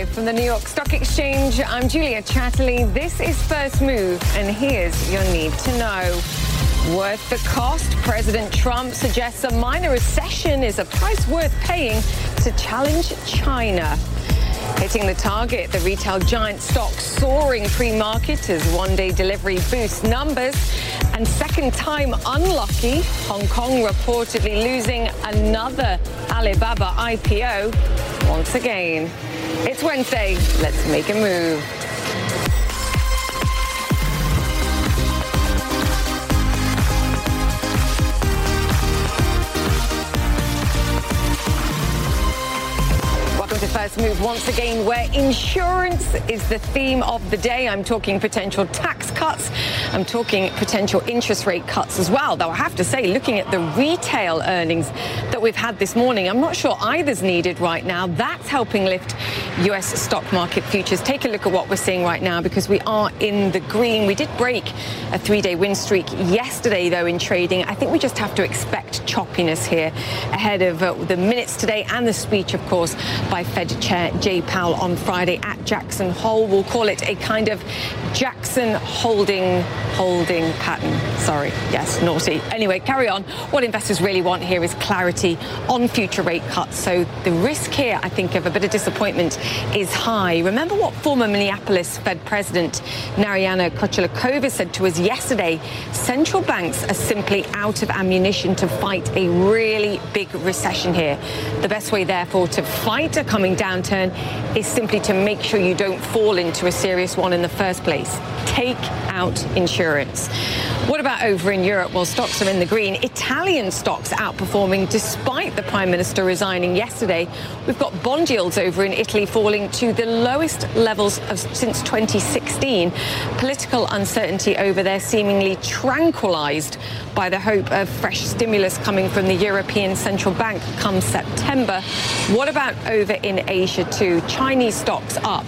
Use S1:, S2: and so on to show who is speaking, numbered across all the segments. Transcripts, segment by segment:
S1: Live from the New York Stock Exchange, I'm Julia Chatterley. This is First Move, and here's your need to know. Worth the cost, President Trump suggests a minor recession is a price worth paying to challenge China. Hitting the target, the retail giant stock soaring pre-market as one-day delivery boosts numbers. And second time unlucky, Hong Kong reportedly losing another Alibaba IPO once again. It's Wednesday. Let's make a move. To First Move once again, where insurance is the theme of the day. I'm talking potential tax cuts. I'm talking potential interest rate cuts as well. Though I have to say, looking at the retail earnings that we've had this morning, I'm not sure either's needed right now. That's helping lift US stock market futures. Take a look at what we're seeing right now because we are in the green. We did break a three day win streak yesterday, though, in trading. I think we just have to expect choppiness here ahead of uh, the minutes today and the speech, of course, by Fed Chair Jay Powell on Friday at Jackson Hole. We'll call it a kind of Jackson holding holding pattern. Sorry, yes, naughty. Anyway, carry on. What investors really want here is clarity on future rate cuts. So the risk here, I think, of a bit of disappointment is high. Remember what former Minneapolis Fed President Narayana Kocherlakota said to us yesterday? Central banks are simply out of ammunition to fight a really big recession here. The best way, therefore, to fight a downturn is simply to make sure you don't fall into a serious one in the first place. Take out insurance. What about over in Europe? Well, stocks are in the green. Italian stocks outperforming despite the Prime Minister resigning yesterday. We've got bond yields over in Italy falling to the lowest levels of, since 2016. Political uncertainty over there seemingly tranquilized by the hope of fresh stimulus coming from the European Central Bank come September. What about over in Asia too? Chinese stocks up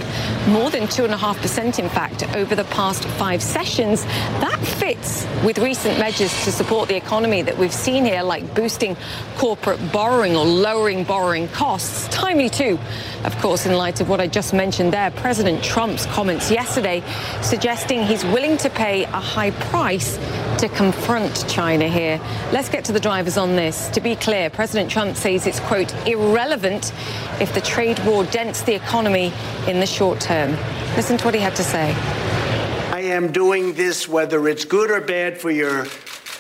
S1: more than 2.5% in fact over the past five sessions. That fits with recent measures to support the economy that we've seen here, like boosting corporate borrowing or lowering borrowing costs. Timely too, of course, in light of what I just mentioned there. President Trump's comments yesterday suggesting he's willing to pay a high price to confront China here. Let's get to the drivers on this. To be clear, President Trump says it's, quote, irrelevant if the trade war dents the economy in the short term. Listen to what he had to say.
S2: I am doing this whether it's good or bad for your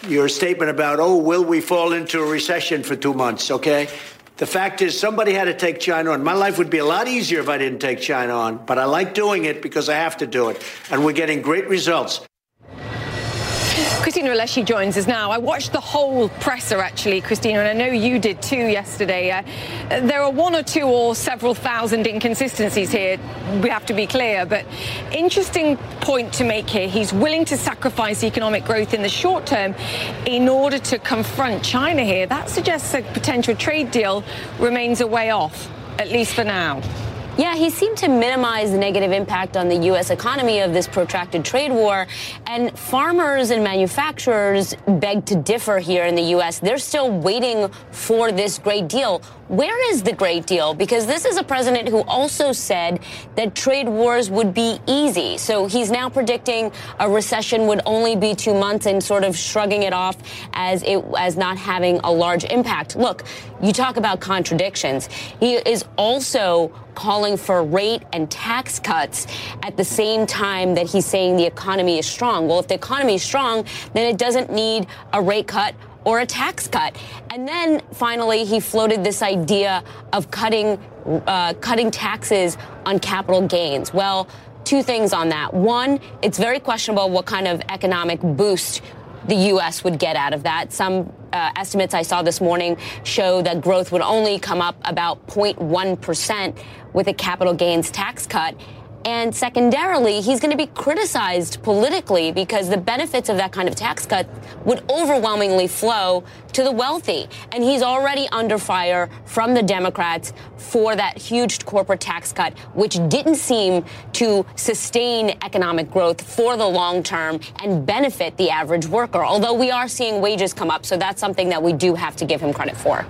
S2: your statement about, oh, will we fall into a recession for two months, okay? The fact is, somebody had to take China on. My life would be a lot easier if I didn't take China on, but I like doing it because I have to do it. And we're getting great results.
S1: Christina Alesci joins us now. I watched the whole presser, actually, Christina, and I know you did too yesterday. Uh, there are one or two or several thousand inconsistencies here, we have to be clear, but interesting point to make here. He's willing to sacrifice economic growth in the short term in order to confront China here. That suggests a potential trade deal remains a way off, at least for now.
S3: Yeah, he seemed to minimize the negative impact on the U.S. economy of this protracted trade war. And farmers and manufacturers beg to differ here in the U.S. They're still waiting for this great deal. Where is the great deal? Because this is a president who also said that trade wars would be easy. So he's now predicting a recession would only be two months and sort of shrugging it off as it as not having a large impact. Look, you talk about contradictions. He is also calling for rate and tax cuts at the same time that he's saying the economy is strong. Well, if the economy is strong, then it doesn't need a rate cut or a tax cut. And then finally, he floated this idea of cutting uh, cutting taxes on capital gains. Well, two things on that. One, it's very questionable what kind of economic boost the U.S. would get out of that. Some uh, estimates I saw this morning show that growth would only come up about 0.1 percent with a capital gains tax cut. And secondarily, he's going to be criticized politically because the benefits of that kind of tax cut would overwhelmingly flow to the wealthy. And he's already under fire from the Democrats for that huge corporate tax cut, which didn't seem to sustain economic growth for the long term and benefit the average worker. Although we are seeing wages come up, so that's something that we do have to give him credit for.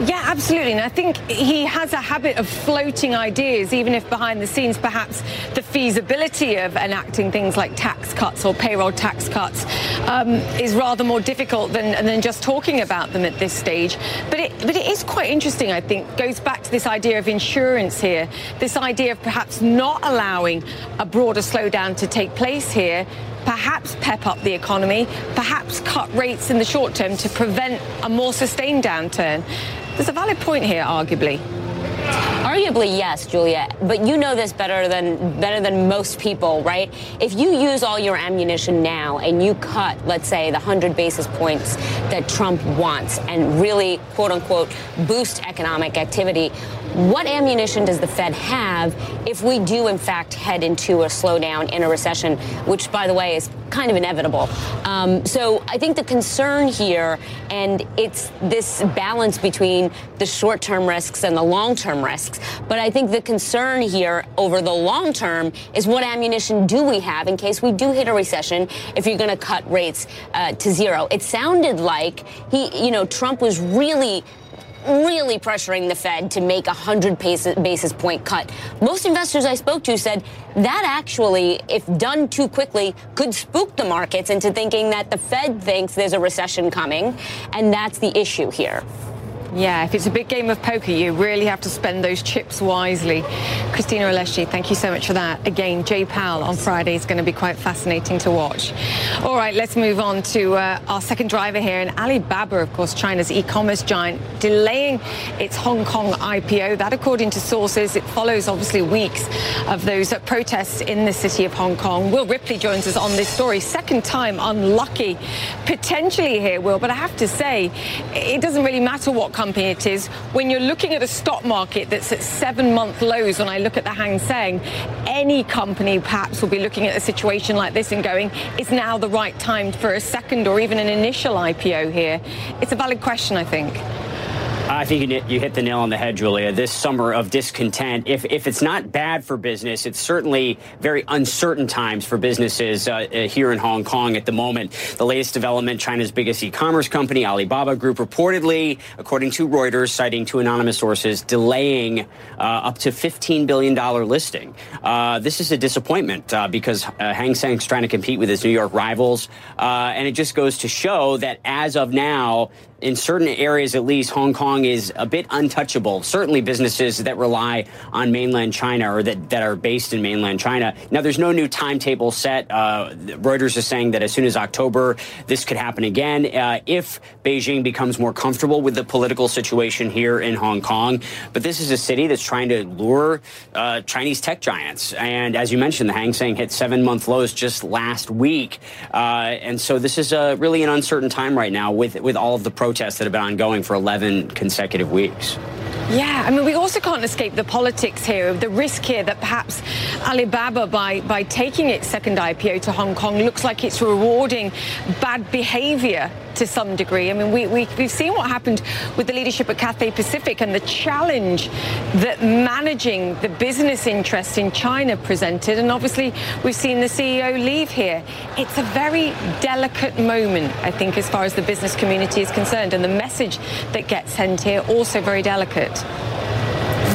S1: Yeah, absolutely. And I think he has a habit of floating ideas, even if behind the scenes, perhaps the feasibility of enacting things like tax cuts or payroll tax cuts um, is rather more difficult than, than just talking about them at this stage. But it, but it is quite interesting, I think, goes back to this idea of insurance here, this idea of perhaps not allowing a broader slowdown to take place here perhaps pep up the economy, perhaps cut rates in the short term to prevent a more sustained downturn. There's a valid point here, arguably.
S3: Arguably, yes, Julia. But you know this better than better than most people, right? If you use all your ammunition now and you cut, let's say, the hundred basis points that Trump wants, and really, quote unquote, boost economic activity, what ammunition does the Fed have if we do, in fact, head into a slowdown in a recession, which, by the way, is kind of inevitable? Um, so I think the concern here, and it's this balance between the short term risks and the long term risks. But I think the concern here over the long term is what ammunition do we have in case we do hit a recession if you're going to cut rates uh, to zero? It sounded like he, you know, Trump was really really pressuring the Fed to make a 100 basis point cut. Most investors I spoke to said that actually, if done too quickly, could spook the markets into thinking that the Fed thinks there's a recession coming, and that's the issue here.
S1: Yeah, if it's a big game of poker, you really have to spend those chips wisely. Christina Alesci, thank you so much for that. Again, Jay Powell on Friday is going to be quite fascinating to watch. All right, let's move on to uh, our second driver here. And Alibaba, of course, China's e-commerce giant, delaying its Hong Kong IPO. That, according to sources, it follows obviously weeks of those uh, protests in the city of Hong Kong. Will Ripley joins us on this story. Second time unlucky, potentially here, Will. But I have to say, it doesn't really matter what company it is. When you're looking at a stock market that's at seven month lows, when I look at the Hang Seng, any company perhaps will be looking at a situation like this and going, is now the right time for a second or even an initial IPO here? It's a valid question, I think.
S4: I think you hit the nail on the head, Julia. This summer of discontent, if, if it's not bad for business, it's certainly very uncertain times for businesses uh, uh, here in Hong Kong at the moment. The latest development China's biggest e commerce company, Alibaba Group, reportedly, according to Reuters, citing two anonymous sources, delaying uh, up to $15 billion listing. Uh, this is a disappointment uh, because uh, Hang Seng's trying to compete with its New York rivals. and it just goes to show that as of now, in certain areas at least, Hong Kong is a bit untouchable. Certainly businesses that rely on mainland China or that, that are based in mainland China. Now, there's no new timetable set. Uh, Reuters is saying that as soon as October, this could happen again uh, if Beijing becomes more comfortable with the political situation here in Hong Kong. But this is a city that's trying to lure uh, Chinese tech giants. And as you mentioned, the Hang Seng hit seven month lows just last week. Uh, and so this is a, really an uncertain time right now with, with all of the protests that have been ongoing for 11 consecutive weeks.
S1: Yeah, I mean, we also can't escape the politics here, the risk here that perhaps Alibaba, by, by taking its second IPO to Hong Kong, looks like it's rewarding bad behavior to some degree. I mean, we, we, we've seen what happened with the leadership at Cathay Pacific and the challenge that managing the business interests in China presented. And obviously, we've seen the CEO leave here. It's a very delicate moment, I think, as far as the business community is concerned. And the message that gets sent here also very delicate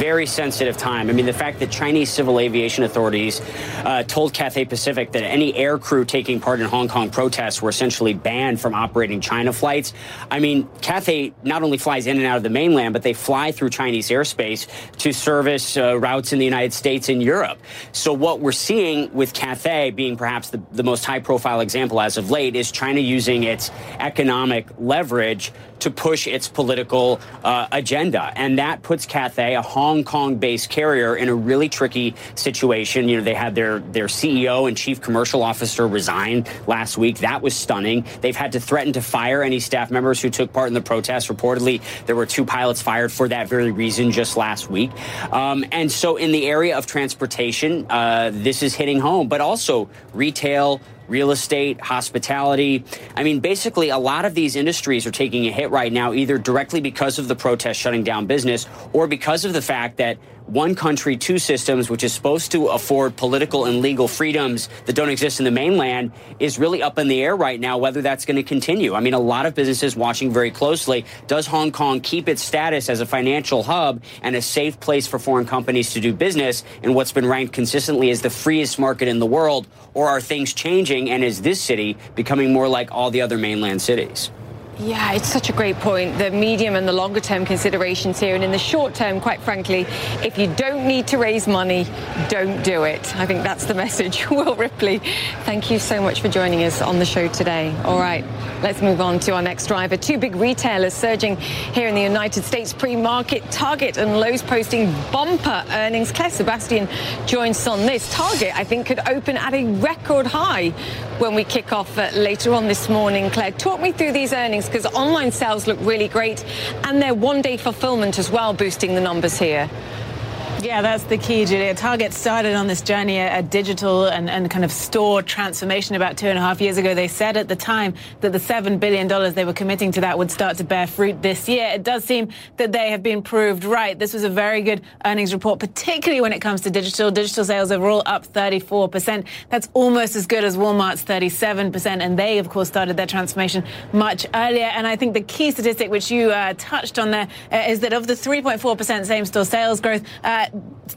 S4: very sensitive time. I mean, the fact that Chinese civil aviation authorities uh, told Cathay Pacific that any air crew taking part in Hong Kong protests were essentially banned from operating China flights. I mean, Cathay not only flies in and out of the mainland, but they fly through Chinese airspace to service uh, routes in the United States and Europe. So what we're seeing with Cathay being perhaps the, the most high profile example as of late is China using its economic leverage to push its political uh, agenda. And that puts Cathay, a Hong Kong based carrier, in a really tricky situation. You know, they had their, their CEO and chief commercial officer resign last week. That was stunning. They've had to threaten to fire any staff members who took part in the protests. Reportedly, there were two pilots fired for that very reason just last week. Um, and so, in the area of transportation, uh, this is hitting home, but also retail real estate, hospitality. I mean, basically, a lot of these industries are taking a hit right now, either directly because of the protest shutting down business or because of the fact that one country, two systems, which is supposed to afford political and legal freedoms that don't exist in the mainland, is really up in the air right now whether that's going to continue. I mean, a lot of businesses watching very closely. Does Hong Kong keep its status as a financial hub and a safe place for foreign companies to do business in what's been ranked consistently as the freest market in the world? Or are things changing and is this city becoming more like all the other mainland cities?
S1: Yeah, it's such a great point. The medium and the longer term considerations here. And in the short term, quite frankly, if you don't need to raise money, don't do it. I think that's the message. Will Ripley, thank you so much for joining us on the show today. All right, let's move on to our next driver. Two big retailers surging here in the United States pre market Target and Lowe's posting bumper earnings. Claire Sebastian joins us on this. Target, I think, could open at a record high when we kick off uh, later on this morning. Claire, talk me through these earnings because online sales look really great and their one day fulfillment as well boosting the numbers here.
S5: Yeah, that's the key, Julia. Target started on this journey, a digital and, and kind of store transformation about two and a half years ago. They said at the time that the $7 billion they were committing to that would start to bear fruit this year. It does seem that they have been proved right. This was a very good earnings report, particularly when it comes to digital. Digital sales overall up 34%. That's almost as good as Walmart's 37%. And they, of course, started their transformation much earlier. And I think the key statistic, which you uh, touched on there, uh, is that of the 3.4% same store sales growth, uh,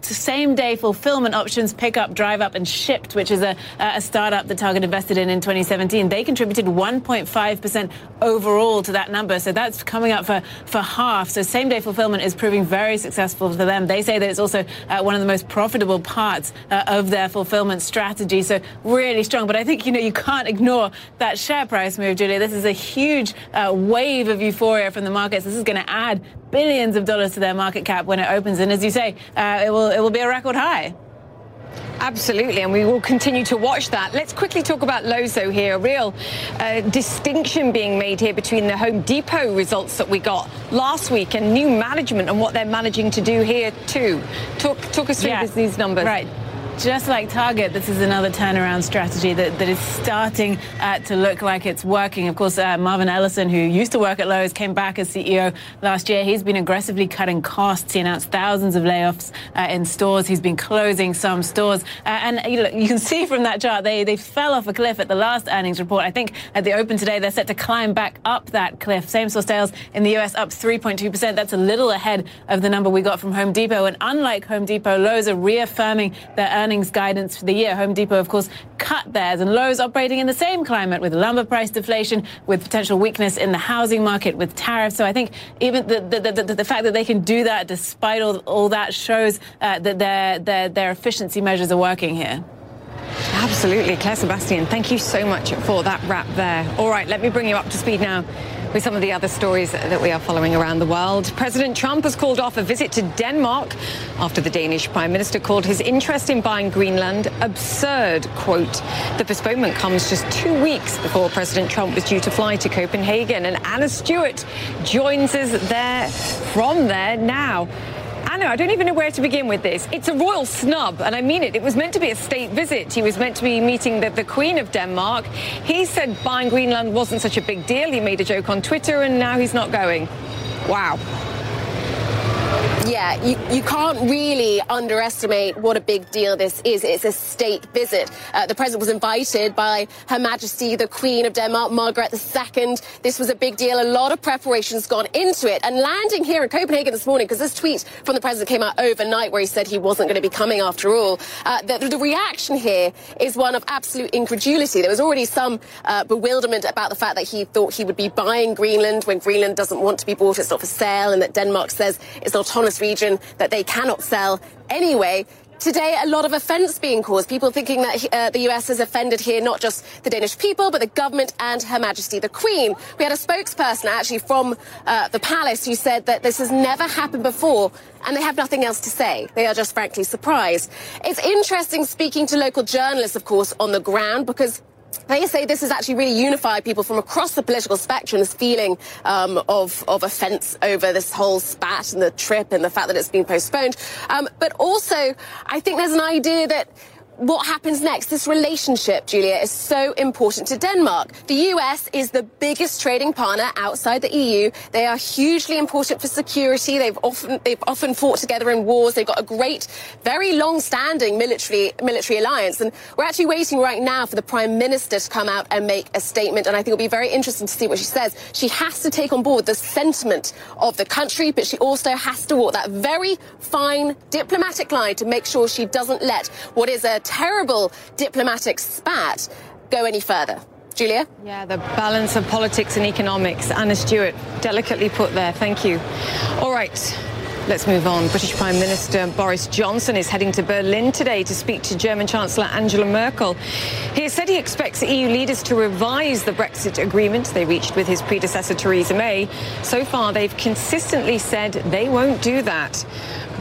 S5: same day fulfillment options, pick up, drive up, and Shipt, which is a, a startup that Target invested in in 2017. They contributed 1.5% overall to that number. So that's coming up for, for half. So same day fulfillment is proving very successful for them. They say that it's also uh, one of the most profitable parts uh, of their fulfillment strategy. So really strong. But I think, you know, you can't ignore that share price move, Julia. This is a huge uh, wave of euphoria from the markets. This is going to add billions of dollars to their market cap when it opens. And as you say, uh, it will it will be a record high.
S1: Absolutely, and we will continue to watch that. Let's quickly talk about Lowe's, though, here. A real uh, distinction being made here between the Home Depot results that we got last week and new management and what they're managing to do here, too. Talk, talk us through yeah, these numbers.
S5: Right just like Target, this is another turnaround strategy that, that is starting uh, to look like it's working. Of course, uh, Marvin Ellison, who used to work at Lowe's, came back as CEO last year. He's been aggressively cutting costs. He announced thousands of layoffs uh, in stores. He's been closing some stores. Uh, and you, know, you, can see from that chart, they, they fell off a cliff at the last earnings report. I think at the open today, they're set to climb back up that cliff. Same store sales in the US up 3.2%. That's a little ahead of the number we got from Home Depot. And unlike Home Depot, Lowe's are reaffirming their earnings guidance for the year. Home Depot, of course, cut theirs, and Lowe's operating in the same climate with lumber price deflation, with potential weakness in the housing market, with tariffs. So I think even the, the, the, the fact that they can do that despite all, all that shows uh, that their, their, their efficiency measures are working here.
S1: Absolutely. Claire Sebastian, thank you so much for that wrap there. All right, let me bring you up to speed now with some of the other stories that we are following around the world. President Trump has called off a visit to Denmark after the Danish Prime Minister called his interest in buying Greenland absurd. Quote, the postponement comes just two weeks before President Trump was due to fly to Copenhagen. And Anna Stewart joins us there from there now. Anna, I don't even know where to begin with this. It's a royal snub, and I mean it. It was meant to be a state visit. He was meant to be meeting the, the Queen of Denmark. He said buying Greenland wasn't such a big deal. He made a joke on Twitter, and now he's not going. Wow.
S6: Yeah, you, you can't really underestimate what a big deal this is. It's a state visit. Uh, the president was invited by Her Majesty the Queen of Denmark, Margaret II. This was a big deal. A lot of preparations gone into it. And landing here in Copenhagen this morning, because this tweet from the president came out overnight where he said he wasn't going to be coming after all, uh, the, the, reaction here is one of absolute incredulity. There was already some uh, bewilderment about the fact that he thought he would be buying Greenland when Greenland doesn't want to be bought. It's not for sale, and that Denmark says it's an autonomous region that they cannot sell anyway. Today, a lot of offence being caused. People thinking that uh, the US has offended here not just the Danish people, but the government and Her Majesty the Queen. We had a spokesperson actually from uh, the palace who said that this has never happened before and they have nothing else to say. They are just frankly surprised. It's interesting speaking to local journalists, of course, on the ground because they say this has actually really unified people from across the political spectrum, this feeling um, of, of offence over this whole spat and the trip and the fact that it's been postponed. Um, but also, I think there's an idea that what happens next? This relationship, Julia, is so important to Denmark. The US is the biggest trading partner outside the EU. They are hugely important for security. They've often they've often fought together in wars. They've got a great, very long-standing military military alliance. And we're actually waiting right now for the Prime Minister to come out and make a statement. And I think it'll be very interesting to see what she says. She has to take on board the sentiment of the country, but she also has to walk that very fine diplomatic line to make sure she doesn't let what is a terrible diplomatic spat go any further. Julia?
S1: Yeah, the balance of politics and economics. Anna Stewart, delicately put there. Thank you. All right. Let's move on. British Prime Minister Boris Johnson is heading to Berlin today to speak to German Chancellor Angela Merkel. He has said he expects EU leaders to revise the Brexit agreement they reached with his predecessor Theresa May. So far, they've consistently said they won't do that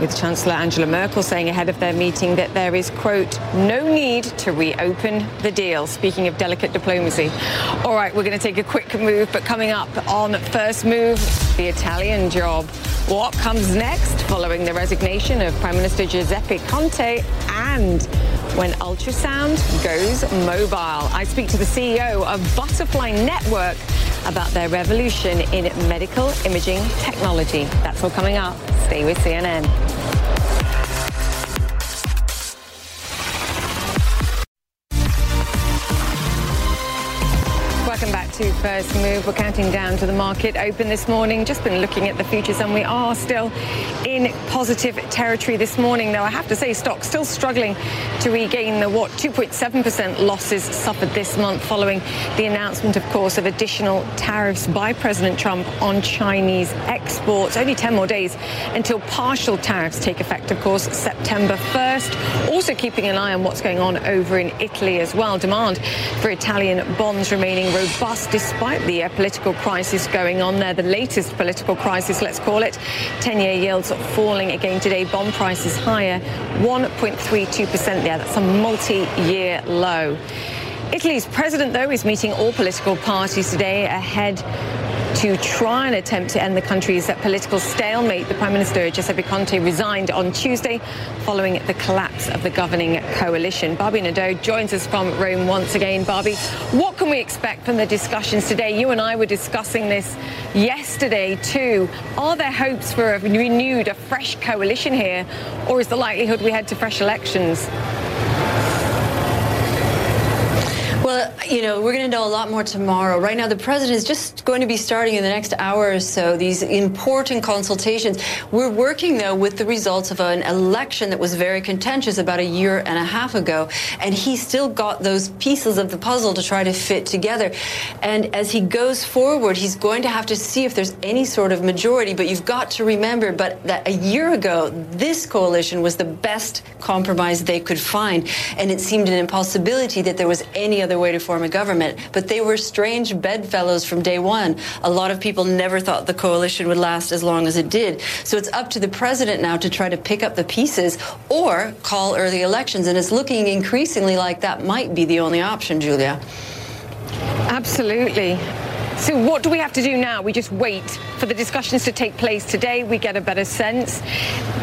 S1: with Chancellor Angela Merkel saying ahead of their meeting that there is, quote, no need to reopen the deal. Speaking of delicate diplomacy. All right, we're going to take a quick move, but coming up on First Move, the Italian job. What comes next following the resignation of Prime Minister Giuseppe Conte and when ultrasound goes mobile? I speak to the CEO of Butterfly Network about their revolution in medical imaging technology. That's all coming up. Stay with CNN. To First Move. We're counting down to the market open this morning. Just been looking at the futures and we are still in positive territory this morning. Though I have to say stocks still struggling to regain the what 2.7% losses suffered this month following the announcement, of course, of additional tariffs by President Trump on Chinese exports. Only 10 more days until partial tariffs take effect, of course, September 1st. Also keeping an eye on what's going on over in Italy as well. Demand for Italian bonds remaining robust despite the uh, political crisis going on there, the latest political crisis, let's call it. 10-year yields falling again today, bond prices higher, 1.32% there. That's a multi-year low. Italy's president, though, is meeting all political parties today ahead to try and attempt to end the country's political stalemate. The Prime Minister, Giuseppe Conte, resigned on Tuesday following the collapse of the governing coalition. Barbie Nadeau joins us from Rome once again. Barbie, what can we expect from the discussions today? You and I were discussing this yesterday too. Are there hopes for a renewed, a fresh coalition here, or is the likelihood we head to fresh elections?
S7: Well, you know, we're going to know a lot more tomorrow. Right now, the president is just going to be starting in the next hour or so these important consultations. We're working, though, with the results of an election that was very contentious about a year and a half ago. And he still got those pieces of the puzzle to try to fit together. And as he goes forward, he's going to have to see if there's any sort of majority. But you've got to remember but that a year ago, this coalition was the best compromise they could find. And it seemed an impossibility that there was any other way to form a government. But they were strange bedfellows from day one. A lot of people never thought the coalition would last as long as it did. So it's up to the president now to try to pick up the pieces or call early elections. And it's looking increasingly like that might be the only option, Julia.
S1: Absolutely. So what do we have to do now? We just wait for the discussions to take place today. We get a better sense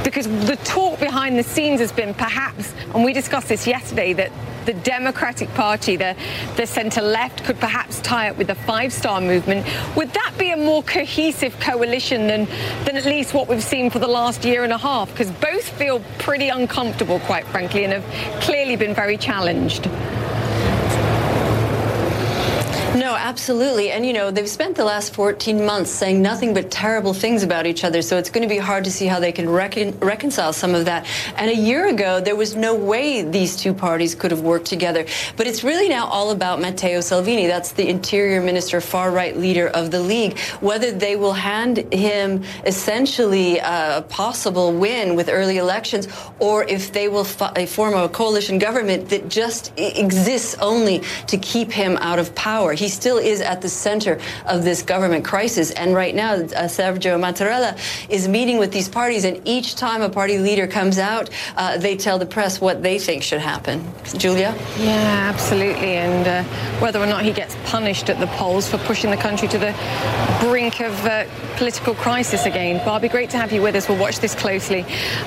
S1: because the talk behind the scenes has been perhaps, and we discussed this yesterday, that the Democratic Party, the, the centre left, could perhaps tie up with the Five Star Movement. Would that be a more cohesive coalition than, than at least what we've seen for the last year and a half? Because both feel pretty uncomfortable, quite frankly, and have clearly been very challenged.
S7: Absolutely. And, you know, they've spent the last 14 months saying nothing but terrible things about each other. So it's going to be hard to see how they can recon reconcile some of that. And a year ago, there was no way these two parties could have worked together. But it's really now all about Matteo Salvini. That's the interior minister, far right leader of the League. Whether they will hand him essentially a possible win with early elections or if they will uh, form a coalition government that just exists only to keep him out of power. He's still is at the center of this government crisis. And right now, uh, Sergio Mattarella is meeting with these parties, and each time a party leader comes out, uh, they tell the press what they think should happen. Julia?
S1: Yeah, absolutely. And uh, whether or not he gets punished at the polls for pushing the country to the brink of uh, political crisis again. Barbie, great to have you with us. We'll watch this closely.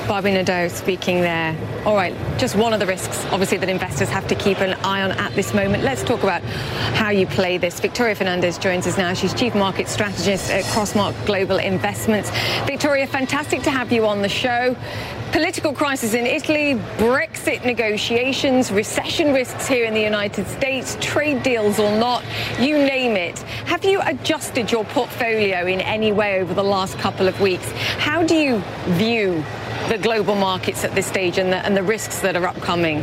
S1: Barbie Nadeau speaking there. All right, just one of the risks, obviously, that investors have to keep an eye on at this moment. Let's talk about how you play this. Victoria Fernandez joins us now. She's Chief Market Strategist at Crossmark Global Investments. Victoria, fantastic to have you on the show political crisis in Italy, Brexit negotiations, recession risks here in the United States, trade deals or not, you name it. Have you adjusted your portfolio in any way over the last couple of weeks? How do you view the global markets at this stage and the, and the risks that are upcoming?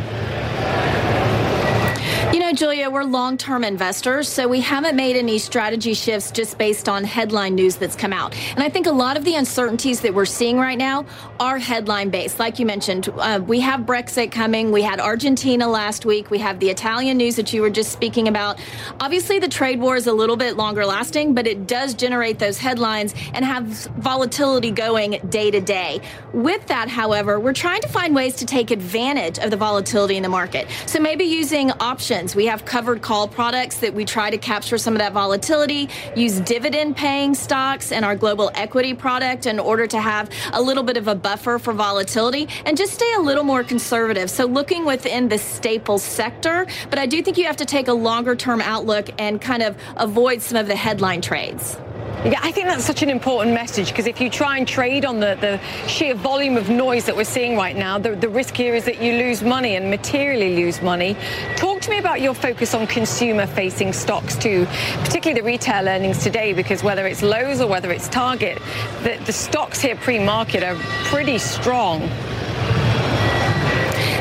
S8: You know, Julia, we're long term investors, so we haven't made any strategy shifts just based on headline news that's come out. And I think a lot of the uncertainties that we're seeing right now are headline based. Like you mentioned, uh, we have Brexit coming, we had Argentina last week, we have the Italian news that you were just speaking about. Obviously, the trade war is a little bit longer lasting, but it does generate those headlines and have volatility going day to day. With that, however, we're trying to find ways to take advantage of the volatility in the market. So maybe using options we have covered call products that we try to capture some of that volatility, use dividend paying stocks and our global equity product in order to have a little bit of a buffer for volatility and just stay a little more conservative. So looking within the staples sector, but I do think you have to take a longer term outlook and kind of avoid some of the headline trades.
S1: Yeah, I think that's such an important message because if you try and trade on the, the sheer volume of noise that we're seeing right now, the, the risk here is that you lose money and materially lose money. Talk to me about your focus on consumer facing stocks too, particularly the retail earnings today, because whether it's Lowe's or whether it's Target, the, the stocks here pre market are pretty strong.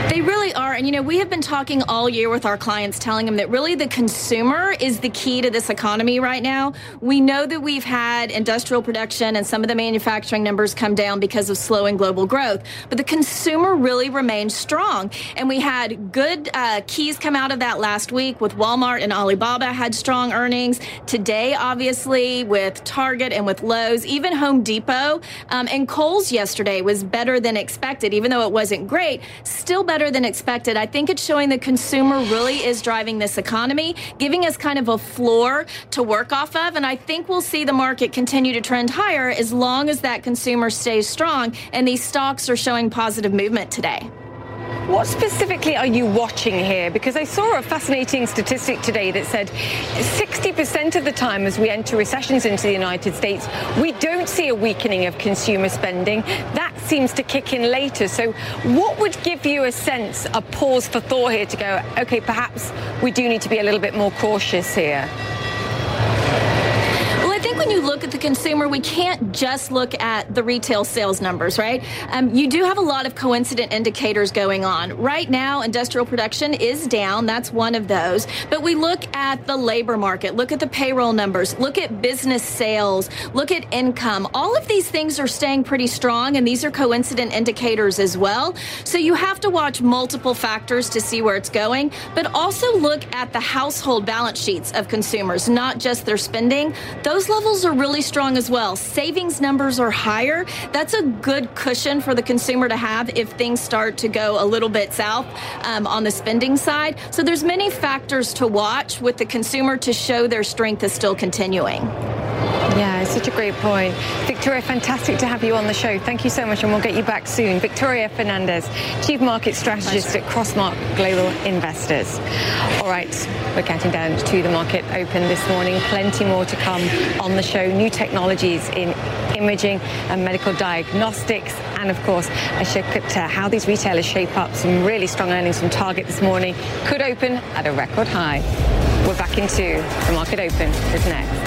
S8: They really are. And, you know, we have been talking all year with our clients, telling them that really the consumer is the key to this economy right now. We know that we've had industrial production and some of the manufacturing numbers come down because of slowing global growth, but the consumer really remains strong. And we had good uh, keys come out of that last week with Walmart and Alibaba had strong earnings. Today, obviously, with Target and with Lowe's, even Home Depot um, and Kohl's yesterday was better than expected, even though it wasn't great, still better than than expected. I think it's showing the consumer really is driving this economy, giving us kind of a floor to work off of. And I think we'll see the market continue to trend higher as long as that consumer stays strong and these stocks are showing positive movement today.
S1: What specifically are you watching here? Because I saw a fascinating statistic today that said 60% of the time as we enter recessions into the United States, we don't see a weakening of consumer spending. That seems to kick in later. So, what would give you a sense, a pause for thought here to go, okay, perhaps we do need to be a little bit more cautious here?
S8: When you look at the consumer, we can't just look at the retail sales numbers, right? Um, you do have a lot of coincident indicators going on. Right now, industrial production is down. That's one of those. But we look at the labor market, look at the payroll numbers, look at business sales, look at income. All of these things are staying pretty strong, and these are coincident indicators as well. So you have to watch multiple factors to see where it's going, but also look at the household balance sheets of consumers, not just their spending. Those levels levels are really strong as well. Savings numbers are higher. That's a good cushion for the consumer to have if things start to go a little bit south um, on the spending side. So there's many factors to watch with the consumer to show their strength is still continuing.
S1: Yeah, it's such a great point. Victoria, fantastic to have you on the show. Thank you so much, and we'll get you back soon. Victoria Fernandez, Chief Market Strategist at Crossmark Global Investors. All right, we're counting down to the market open this morning. Plenty more to come on the show. New technologies in imaging and medical diagnostics, and of course, a look at uh, how these retailers shape up. Some really strong earnings from Target this morning could open at a record high. We're back into the market open. Is next.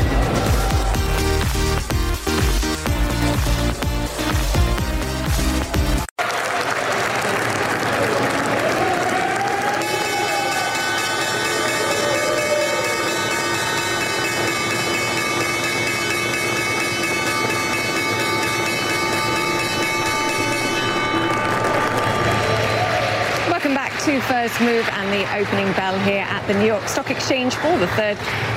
S1: Move and the opening bell here at the New York Stock Exchange for the third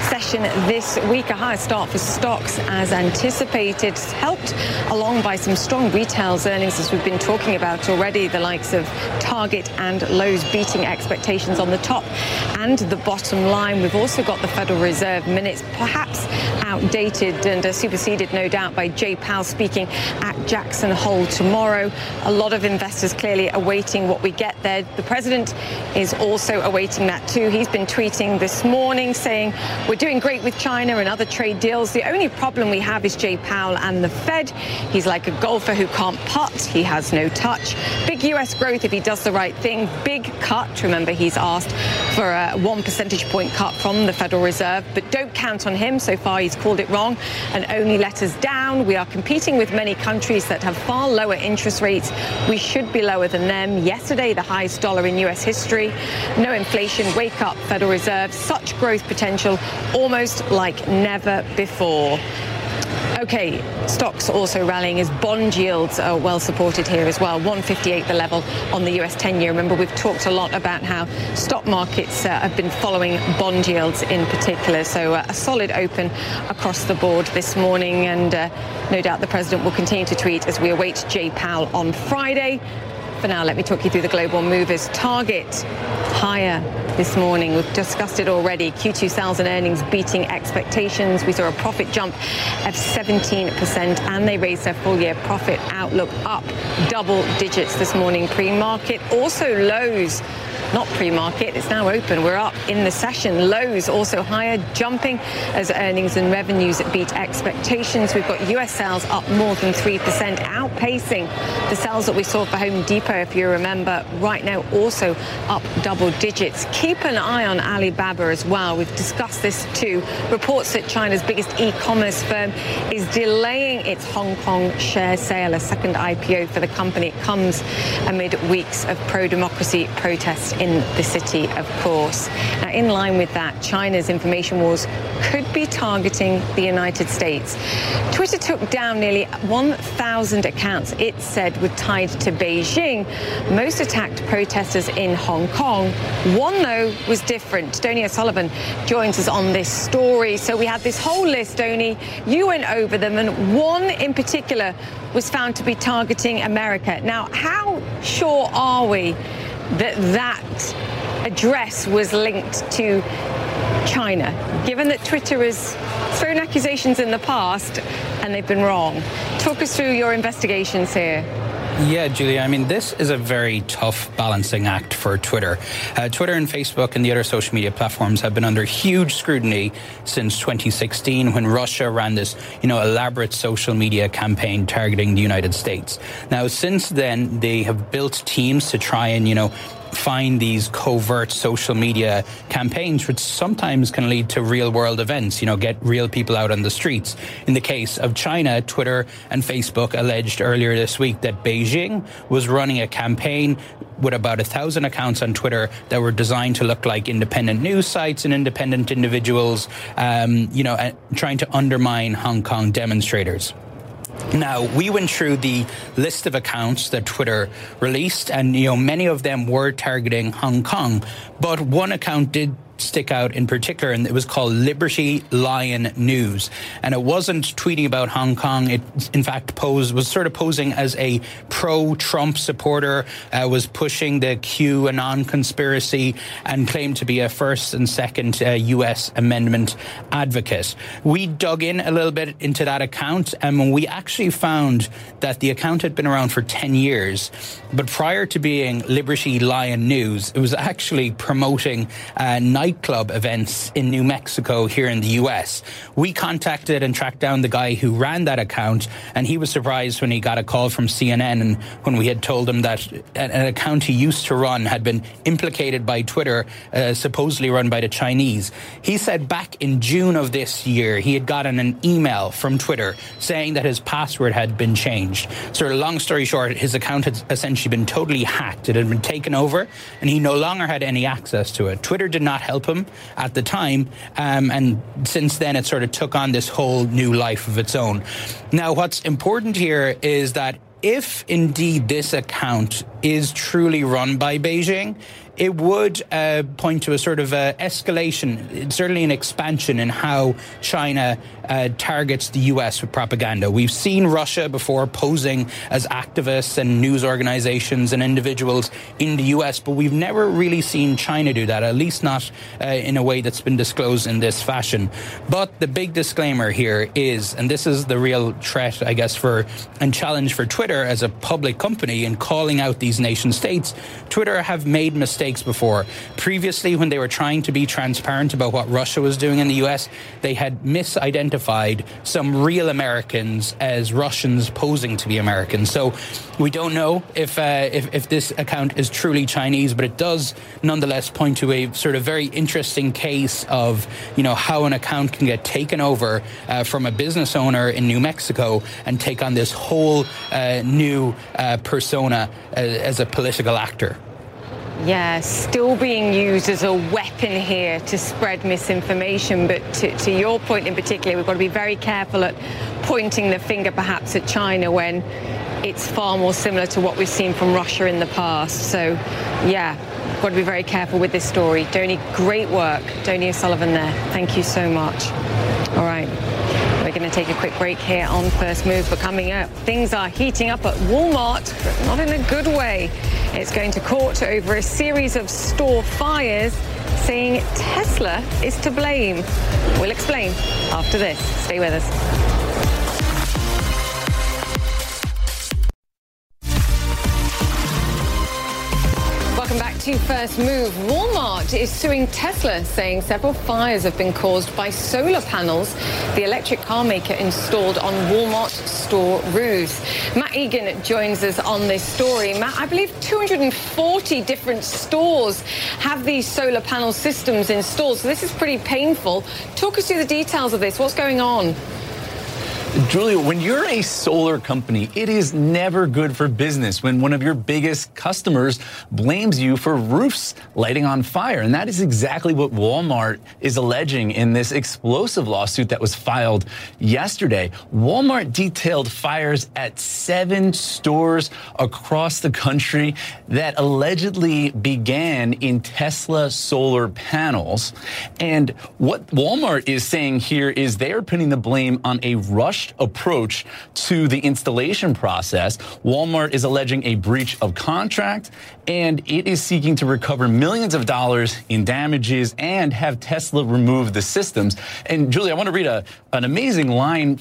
S1: session this week. A higher start for stocks as anticipated, helped along by some strong retails earnings as we've been talking about already, the likes of Target and Lowe's beating expectations on the top and the bottom line. We've also got the Federal Reserve minutes, perhaps outdated and uh, superseded, no doubt, by Jay Powell speaking at Jackson Hole tomorrow. A lot of investors clearly awaiting what we get there. The president is also awaiting that too. He's been tweeting this morning saying, We're doing great with China and other trade deals. The only problem we have is Jay Powell and the Fed. He's like a golfer who can't putt, he has no touch. Big US growth if he does the right thing. Big cut. Remember, he's asked for a one percentage point cut from the Federal Reserve, but don't count on him. So far, he's called it wrong and only let us down. We are competing with many countries that have far lower interest rates. We should be lower than them. Yesterday, the highest dollar in US history. No inflation. Wake up, Federal Reserve. Such growth potential, almost like never before. Okay, stocks also rallying as bond yields are well supported here as well. 158 the level on the US 10 year. Remember, we've talked a lot about how stock markets uh, have been following bond yields in particular. So uh, a solid open across the board this morning. And uh, no doubt the president will continue to tweet as we await Jay Powell on Friday. For now, let me talk you through the global movers. Target higher this morning. We've discussed it already. Q2 sales and earnings beating expectations. We saw a profit jump of 17% and they raised their full year profit outlook up double digits this morning pre-market. Also Lowe's not pre-market. It's now open. We're up in the session. Lowe's also higher, jumping as earnings and revenues beat expectations. We've got US sales up more than 3%, outpacing the sales that we saw for Home Depot, if you remember, right now also up double digits. Keep an eye on Alibaba as well. We've discussed this too. Reports that China's biggest e-commerce firm is delaying its Hong Kong share sale, a second IPO for the company. It comes amid weeks of pro-democracy protests in the city, of course. Now, in line with that, China's information wars could be targeting the United States. Twitter took down nearly 1,000 accounts it said were tied to Beijing. Most attacked protesters in Hong Kong. One, though, was different. Donie O'Sullivan joins us on this story. So we had this whole list, Donie. You went over them, and one in particular was found to be targeting America. Now, how sure are we that that address was linked to China, given that Twitter has thrown accusations in the past and they've been wrong. Talk us through your investigations here.
S9: Yeah, Julia. I mean, this is a very tough balancing act for Twitter. Uh, Twitter and Facebook and the other social media platforms have been under huge scrutiny since 2016 when Russia ran this, you know, elaborate social media campaign targeting the United States. Now, since then, they have built teams to try and, you know, find these covert social media campaigns, which sometimes can lead to real world events, you know, get real people out on the streets. In the case of China, Twitter and Facebook alleged earlier this week that Beijing was running a campaign with about a thousand accounts on Twitter that were designed to look like independent news sites and independent individuals, um, you know, trying to undermine Hong Kong demonstrators. Now, we went through the list of accounts that Twitter released, and you know many of them were targeting Hong Kong, but one account did stick out in particular, and it was called Liberty Lion News. And it wasn't tweeting about Hong Kong. It, in fact, posed was sort of posing as a pro-Trump supporter, uh, was pushing the QAnon conspiracy, and claimed to be a first and second uh, U.S. amendment advocate. We dug in a little bit into that account, and we actually found that the account had been around for 10 years. But prior to being Liberty Lion News, it was actually promoting uh, nightclub events in New Mexico here in the US. We contacted and tracked down the guy who ran that account, and he was surprised when he got a call from CNN and when we had told him that an account he used to run had been implicated by Twitter, uh, supposedly run by the Chinese. He said back in June of this year, he had gotten an email from Twitter saying that his password had been changed. So, long story short, his account had essentially been totally hacked. It had been taken over, and he no longer had any access to it. Twitter did not help help him at the time. Um, and since then, it sort of took on this whole new life of its own. Now, what's important here is that if indeed this account is truly run by Beijing, it would uh, point to a sort of uh, escalation, certainly an expansion in how China uh, targets the US with propaganda. We've seen Russia before posing as activists and news organizations and individuals in the US, but we've never really seen China do that, at least not uh, in a way that's been disclosed in this fashion. But the big disclaimer here is, and this is the real threat, I guess, for and challenge for Twitter as a public company in calling out these nation states. Twitter have made mistakes before. Previously, when they were trying to be transparent about what Russia was doing in the US, they had misidentified some real Americans as Russians posing to be Americans. So we don't know if, uh, if, if this account is truly Chinese, but it does nonetheless point to a sort of very interesting case of you know how an account can get taken over uh, from a business owner in New Mexico and take on this whole uh, new uh, persona uh, as a political actor.
S1: Yeah, still being used as a weapon here to spread misinformation. But to, to, your point in particular, we've got to be very careful at pointing the finger perhaps at China when it's far more similar to what we've seen from Russia in the past. So, yeah, got to be very careful with this story. Donie, great work. Donie O'Sullivan there. Thank you so much. All right. Take a quick break here on First Move, but coming up, things are heating up at Walmart, but not in a good way. It's going to court over a series of store fires, saying Tesla is to blame. We'll explain after this. Stay with us. First Move. Walmart is suing Tesla, saying several fires have been caused by solar panels the electric car maker installed on Walmart store roofs. Matt Egan joins us on this story. Matt, I believe 240 different stores have these solar panel systems installed, so this is pretty painful. Talk us through the details of this. What's going on?
S10: Julia, when you're a solar company, it is never good for business when one of your biggest customers blames you for roofs lighting on fire. And that is exactly what Walmart is alleging in this explosive lawsuit that was filed yesterday. Walmart detailed fires at seven stores across the country that allegedly began in Tesla solar panels. And what Walmart is saying here is they are putting the blame on a rush rushed approach to the installation process. Walmart is alleging a breach of contract and it is seeking to recover millions of dollars in damages and have Tesla remove the systems. And Julie, I want to read a, an amazing line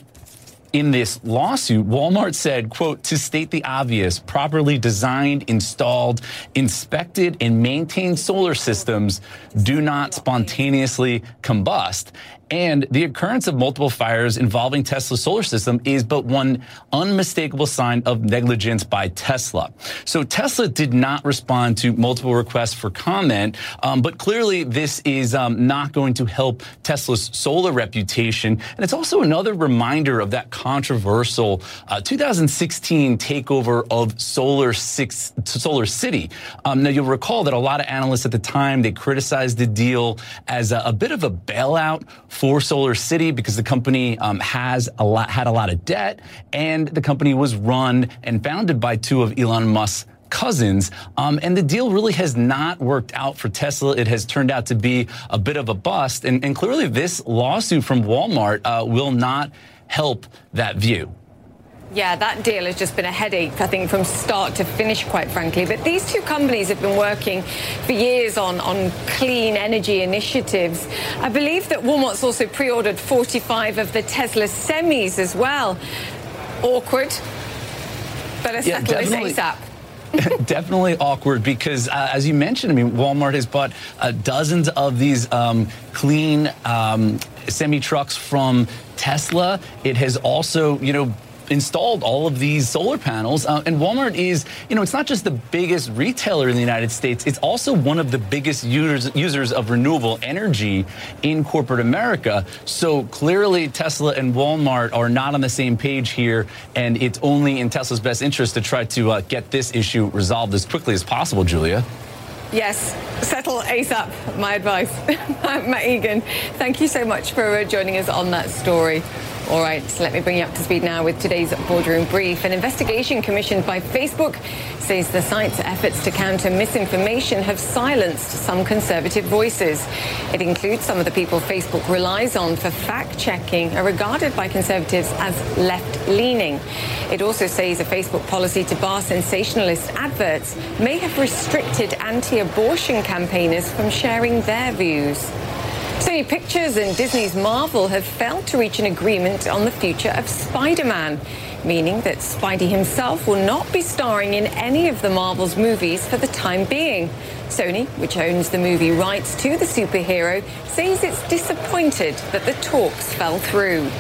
S10: in this lawsuit, Walmart said, quote, to state the obvious, properly designed, installed, inspected, and maintained solar systems do not spontaneously combust. And the occurrence of multiple fires involving Tesla's solar system is but one unmistakable sign of negligence by Tesla. So Tesla did not respond to multiple requests for comment, um, but clearly this is um, not going to help Tesla's solar reputation. And it's also another reminder of that controversial uh, 2016 takeover of Solar Six, Solar City. Um, now you'll recall that a lot of analysts at the time they criticized the deal as a, a bit of a bailout for Solar City because the company um, has a lot, had a lot of debt, and the company was run and founded by two of Elon Musk's cousins. Um, and the deal really has not worked out for Tesla. It has turned out to be a bit of a bust. And, and clearly, this lawsuit from Walmart uh, will not help that view.
S1: Yeah, that deal has just been a headache, I think, from start to finish, quite frankly. But these two companies have been working for years on, on clean energy initiatives. I believe that Walmart's also pre ordered 45 of the Tesla semis as well. Awkward. Better settle yeah, this ASAP.
S10: definitely awkward because, uh, as you mentioned, I mean, Walmart has bought uh, dozens of these um, clean um, semi trucks from Tesla. It has also, you know, installed all of these solar panels. Uh, and Walmart is, you know, it's not just the biggest retailer in the United States, it's also one of the biggest users, users of renewable energy in corporate America. So clearly, Tesla and Walmart are not on the same page here. And it's only in Tesla's best interest to try to uh, get this issue resolved as quickly as possible, Julia.
S1: Yes, settle ASAP, my advice. Matt Egan, thank you so much for uh, joining us on that story. All right, so let me bring you up to speed now with today's boardroom brief. An investigation commissioned by Facebook says the site's efforts to counter misinformation have silenced some conservative voices. It includes some of the people Facebook relies on for fact checking are regarded by conservatives as left leaning. It also says a Facebook policy to bar sensationalist adverts may have restricted anti abortion campaigners from sharing their views. Sony Pictures and Disney's Marvel have failed to reach an agreement on the future of Spider-Man, meaning that Spidey himself will not be starring in any of the Marvel's movies for the time being. Sony, which owns the movie rights to the superhero, says it's disappointed that the talks fell through.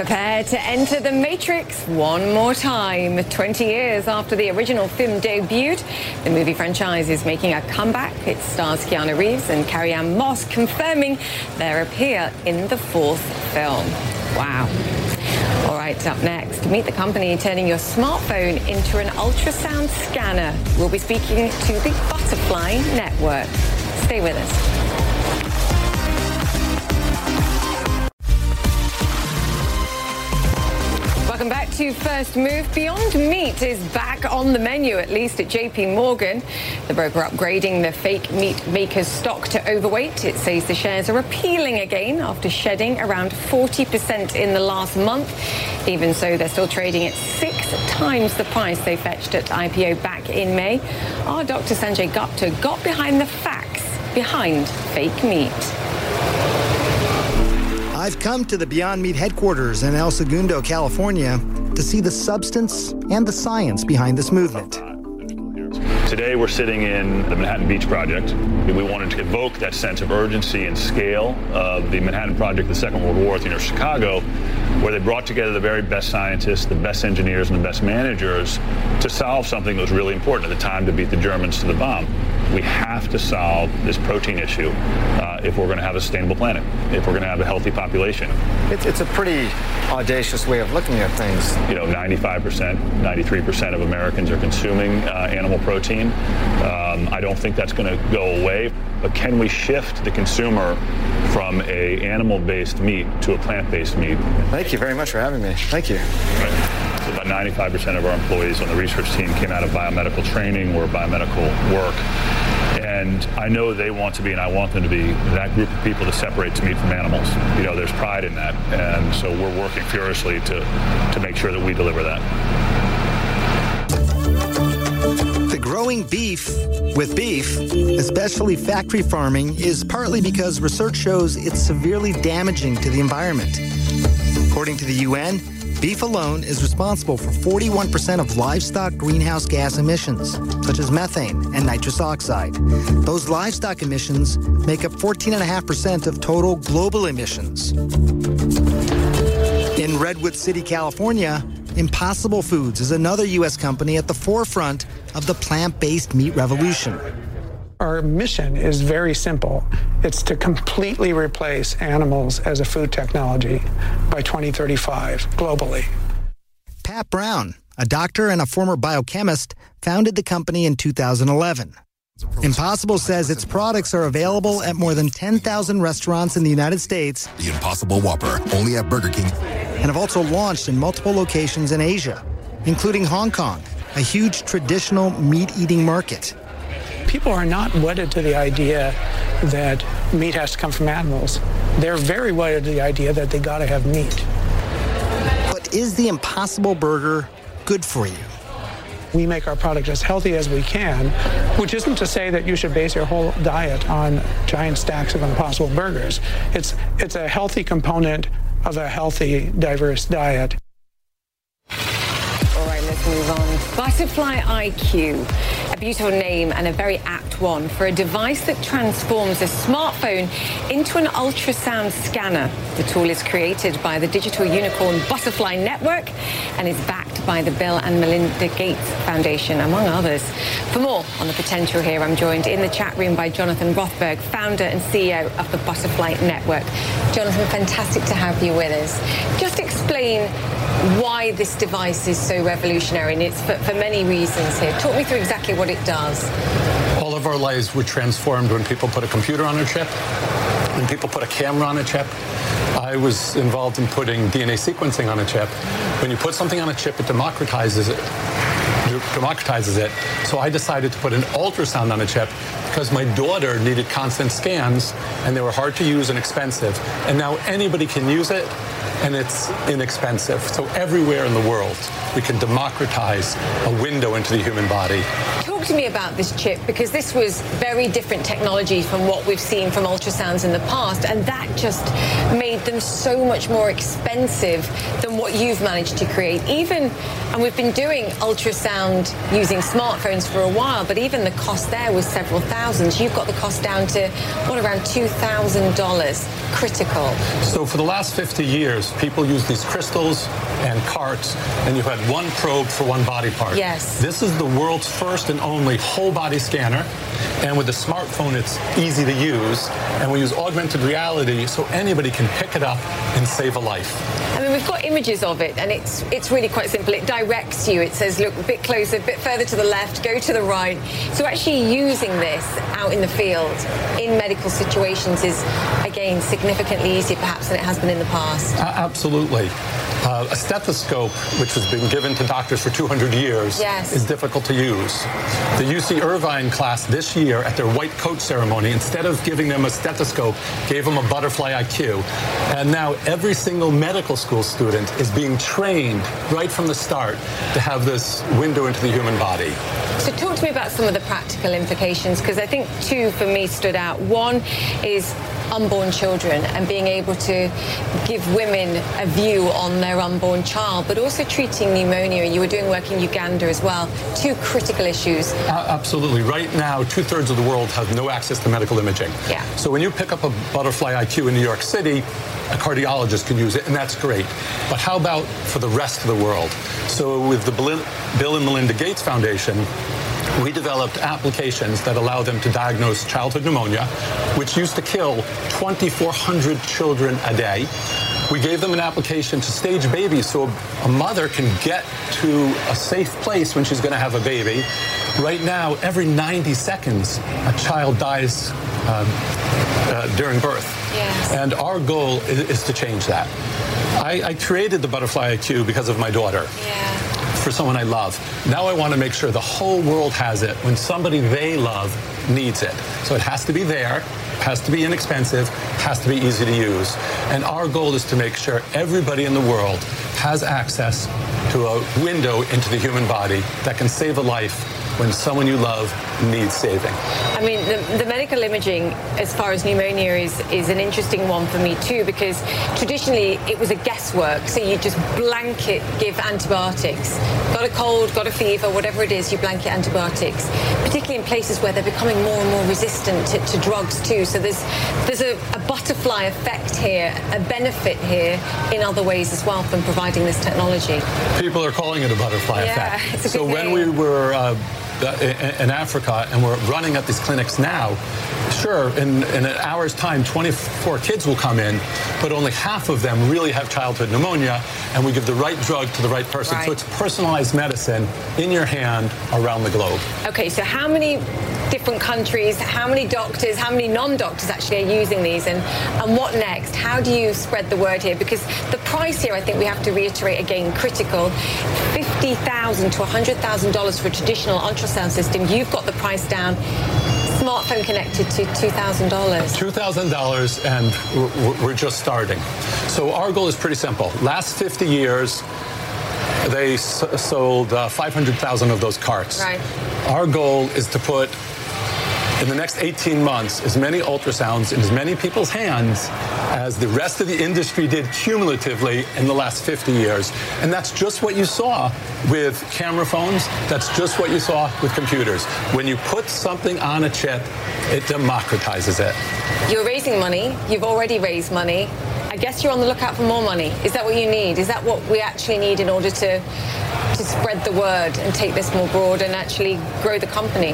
S1: Prepare to enter the Matrix one more time. 20 years after the original film debuted, the movie franchise is making a comeback. It stars Keanu Reeves and Carrie-Anne Moss, confirming their appear in the fourth film. Wow. All right, up next, meet the company turning your smartphone into an ultrasound scanner. We'll be speaking to the Butterfly Network. Stay with us. To First Move. Beyond Meat is back on the menu, at least at JP Morgan. The broker upgrading the fake meat maker's stock to overweight. It says the shares are appealing again after shedding around 40% in the last month. Even so, they're still trading at six times the price they fetched at IPO back in May. Our Dr. Sanjay Gupta got behind the facts behind fake meat.
S11: I've come to the Beyond Meat headquarters in El Segundo, California, to see the substance and the science behind this movement.
S12: Today we're sitting in the Manhattan Beach Project. We wanted to evoke that sense of urgency and scale of the Manhattan Project, the Second World War, know, Chicago, where they brought together the very best scientists, the best engineers, and the best managers to solve something that was really important at the time to beat the Germans to the bomb. We have to solve this protein issue uh, if we're going to have a sustainable planet, if we're going to have a healthy population.
S13: It's, it's a pretty audacious way of looking at things.
S12: You know, 95%, 93% of Americans are consuming uh, animal protein. Um, I don't think that's going to go away. But can we shift the consumer from a animal-based meat to a plant-based meat?
S13: Thank you very much for having me. Thank you.
S12: Right. About 95% of our employees on the research team came out of biomedical training or biomedical work. And I know they want to be, and I want them to be, that group of people that separates meat from animals. You know, there's pride in that. And so we're working furiously to, to make sure that we deliver that.
S11: The growing beef with beef, especially factory farming, is partly because research shows it's severely damaging to the environment. According to the UN, beef alone is responsible for 41% of livestock greenhouse gas emissions, such as methane and nitrous oxide. Those livestock emissions make up 14.5% of total global emissions. In Redwood City, California, Impossible Foods is another U.S. company at the forefront of the plant based meat revolution.
S14: Our mission is very simple it's to completely replace animals as a food technology by 2035 globally.
S11: Pat Brown, a doctor and a former biochemist, founded the company in 2011. Impossible says its products are available at more than 10,000 restaurants in the United States.
S15: The Impossible Whopper, only at Burger King.
S11: And have also launched in multiple locations in Asia, including Hong Kong, a huge traditional meat eating market.
S14: People are not wedded to the idea that meat has to come from animals. They're very wedded to the idea that they got to have meat.
S11: But is the Impossible Burger good for you?
S14: we make our product as healthy as we can, which isn't to say that you should base your whole diet on giant stacks of impossible burgers. It's, it's a healthy component of a healthy, diverse diet.
S1: Move on. Butterfly IQ, a beautiful name and a very apt one for a device that transforms a smartphone into an ultrasound scanner. The tool is created by the digital unicorn Butterfly Network and is backed by the Bill and Melinda Gates Foundation, among others. For more on the potential here, I'm joined in the chat room by Jonathan Rothberg, founder and CEO of the Butterfly Network. Jonathan, fantastic to have you with us. Just explain why this device is so revolutionary, and it's for, for many reasons here. Talk me through exactly what it does.
S16: All of our lives were transformed when people put a computer on a chip, when people put a camera on a chip. I was involved in putting DNA sequencing on a chip. When you put something on a chip, it democratizes it. Democratizes it. So I decided to put an ultrasound on a chip because my daughter needed constant scans and they were hard to use and expensive. And now anybody can use it and it's inexpensive. So everywhere in the world, we can democratize a window into the human body.
S1: Talk to me about this chip because this was very different technology from what we've seen from ultrasounds in the past, and that just made them so much more expensive than what you've managed to create. Even, and we've been doing ultrasound using smartphones for a while, but even the cost there was several thousands. You've got the cost down to what around two thousand dollars. Critical.
S16: So for the last 50 years, people use these crystals and carts, and you had one probe for one body part.
S1: Yes.
S16: This is the world's first and only whole body scanner. And with the smartphone, it's easy to use. And we use augmented reality so anybody can pick it up and save a life.
S1: I mean, we've got images of it, and it's it's really quite simple. It directs you. It says, look a bit closer, a bit further to the left, go to the right. So actually using this out in the field in medical situations is, again, significantly easier perhaps than it has been in the past.
S16: Uh, absolutely. Uh, a stethoscope, which has been given to doctors for 200 years,
S1: Yes.
S16: is difficult to use. The UC Irvine class this year at their white coat ceremony, instead of giving them a stethoscope, gave them a butterfly IQ. And now every single medical school student is being trained right from the start to have this window into the human body.
S1: So talk to me about some of the practical implications because I think two for me stood out. One is unborn children and being able to give women a view on their unborn child, but also treating pneumonia. You were doing work in Uganda as well. Two critical issues.
S16: A- Absolutely. Right now, two thirds of the world have no access to medical imaging.
S1: Yeah.
S16: So when you pick up a butterfly IQ in New York City, a cardiologist can use it, and that's great. But how about for the rest of the world? So with the Bill and Melinda Gates Foundation, we developed applications that allow them to diagnose childhood pneumonia, which used to kill 2,400 children a day. We gave them an application to stage babies so a mother can get to a safe place when she's going to have a baby. Right now, every 90 seconds, a child dies um, uh, during birth.
S1: Yes.
S16: And our goal is, is to change that. I, I created the Butterfly IQ because of my daughter for someone I love. Now I want to make sure the whole world has it when somebody they love needs it. So it has to be there, has to be inexpensive, has to be easy to use. And our goal is to make sure everybody in the world has access to a window into the human body that can save a life when someone you love needs saving.
S1: I mean, the, the medical imaging, as far as pneumonia, is, is an interesting one for me too, because traditionally it was a guesswork. So you just blanket give antibiotics. Got a cold, got a fever, whatever it is, you blanket antibiotics. Particularly in places where they're becoming more and more resistant to, to drugs too. So there's there's a, a butterfly effect here, a benefit here in other ways as well from providing this technology.
S16: People are calling it a butterfly
S1: Yeah,
S16: effect.
S1: it's a
S16: so when we were uh, in in Africa and we're running at these clinics now, sure, in, in an hour's time, 24 kids will come in, but only half of them really have childhood pneumonia, and we give the right drug to the right person. So it's personalized medicine in your hand around the globe.
S1: Okay, so how many different countries, how many doctors, how many non-doctors actually are using these and, and what next? How do you spread the word here? Because the price here, I think we have to reiterate again, critical. 50,000 to $100,000 for a traditional ultrasound system. You've got the price down. Smartphone connected to $2,000.
S16: $2,000 and we're- we're just starting. So our goal is pretty simple. Last 50 years, they s- sold uh, 500,000 of those carts.
S1: Right.
S16: Our goal is to put in the next 18 months as many ultrasounds in as many people's hands as the rest of the industry did cumulatively in the last 50 years. And that's just what you saw with camera phones. That's just what you saw with computers. When you put something on a chip, it democratizes it.
S1: You're raising money. You've already raised money. I guess you're on the lookout for more money. Is that what you need? Is that what we actually need in order to to spread the word and take this more broad and actually grow the company?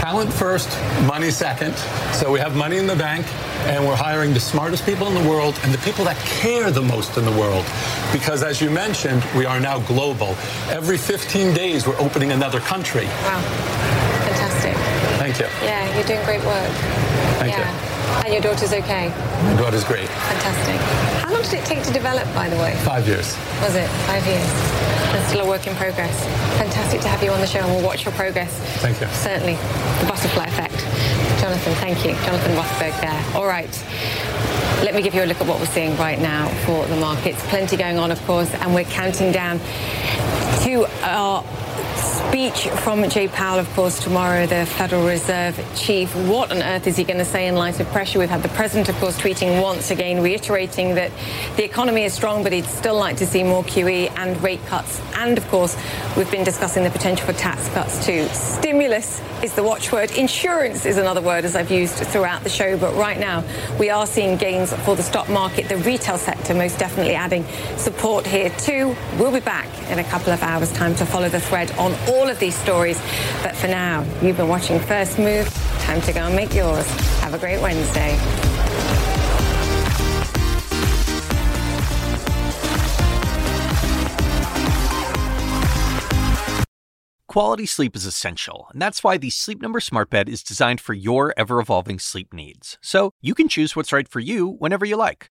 S16: Talent first, money second. So we have money in the bank, and we're hiring the smartest people in the world and the people that care the most in the world. Because as you mentioned, we are now global. Every 15 days, we're opening another country.
S1: Wow. Fantastic.
S16: Thank Thank you.
S1: Yeah, you're doing great work.
S16: Thank
S1: yeah. you. And your daughter's okay?
S16: My daughter's great.
S1: Fantastic. How long did it take to develop, by the way?
S16: Five years.
S1: Was it? Five years. And still a work in progress. Fantastic to have you on the show, and we'll watch your progress.
S16: Thank you.
S1: Certainly. The butterfly effect. Jonathan, thank you. Jonathan Rothberg there. All right. Let me give you a look at what we're seeing right now for the markets. Plenty going on, of course, and we're counting down to our speech from Jay Powell, of course, tomorrow, the Federal Reserve chief. What on earth is he going to say in light of pressure? We've had the president, of course, tweeting once again, reiterating that the economy is strong, but he'd still like to see more QE and rate cuts. And, of course, we've been discussing the potential for tax cuts too. Stimulus is the watchword. Insurance is another word, as I've used throughout the show. But right now, we are seeing gains for the stock market, the retail sector most definitely adding support here too. We'll be back in a couple of hours' time to follow the thread on all of these stories. But for now, you've been watching First Move. Time to go and make yours. Have a great Wednesday.
S17: Quality sleep is essential, and that's why the Sleep Number Smart Bed is designed for your ever evolving sleep needs. So you can choose what's right for you whenever you like.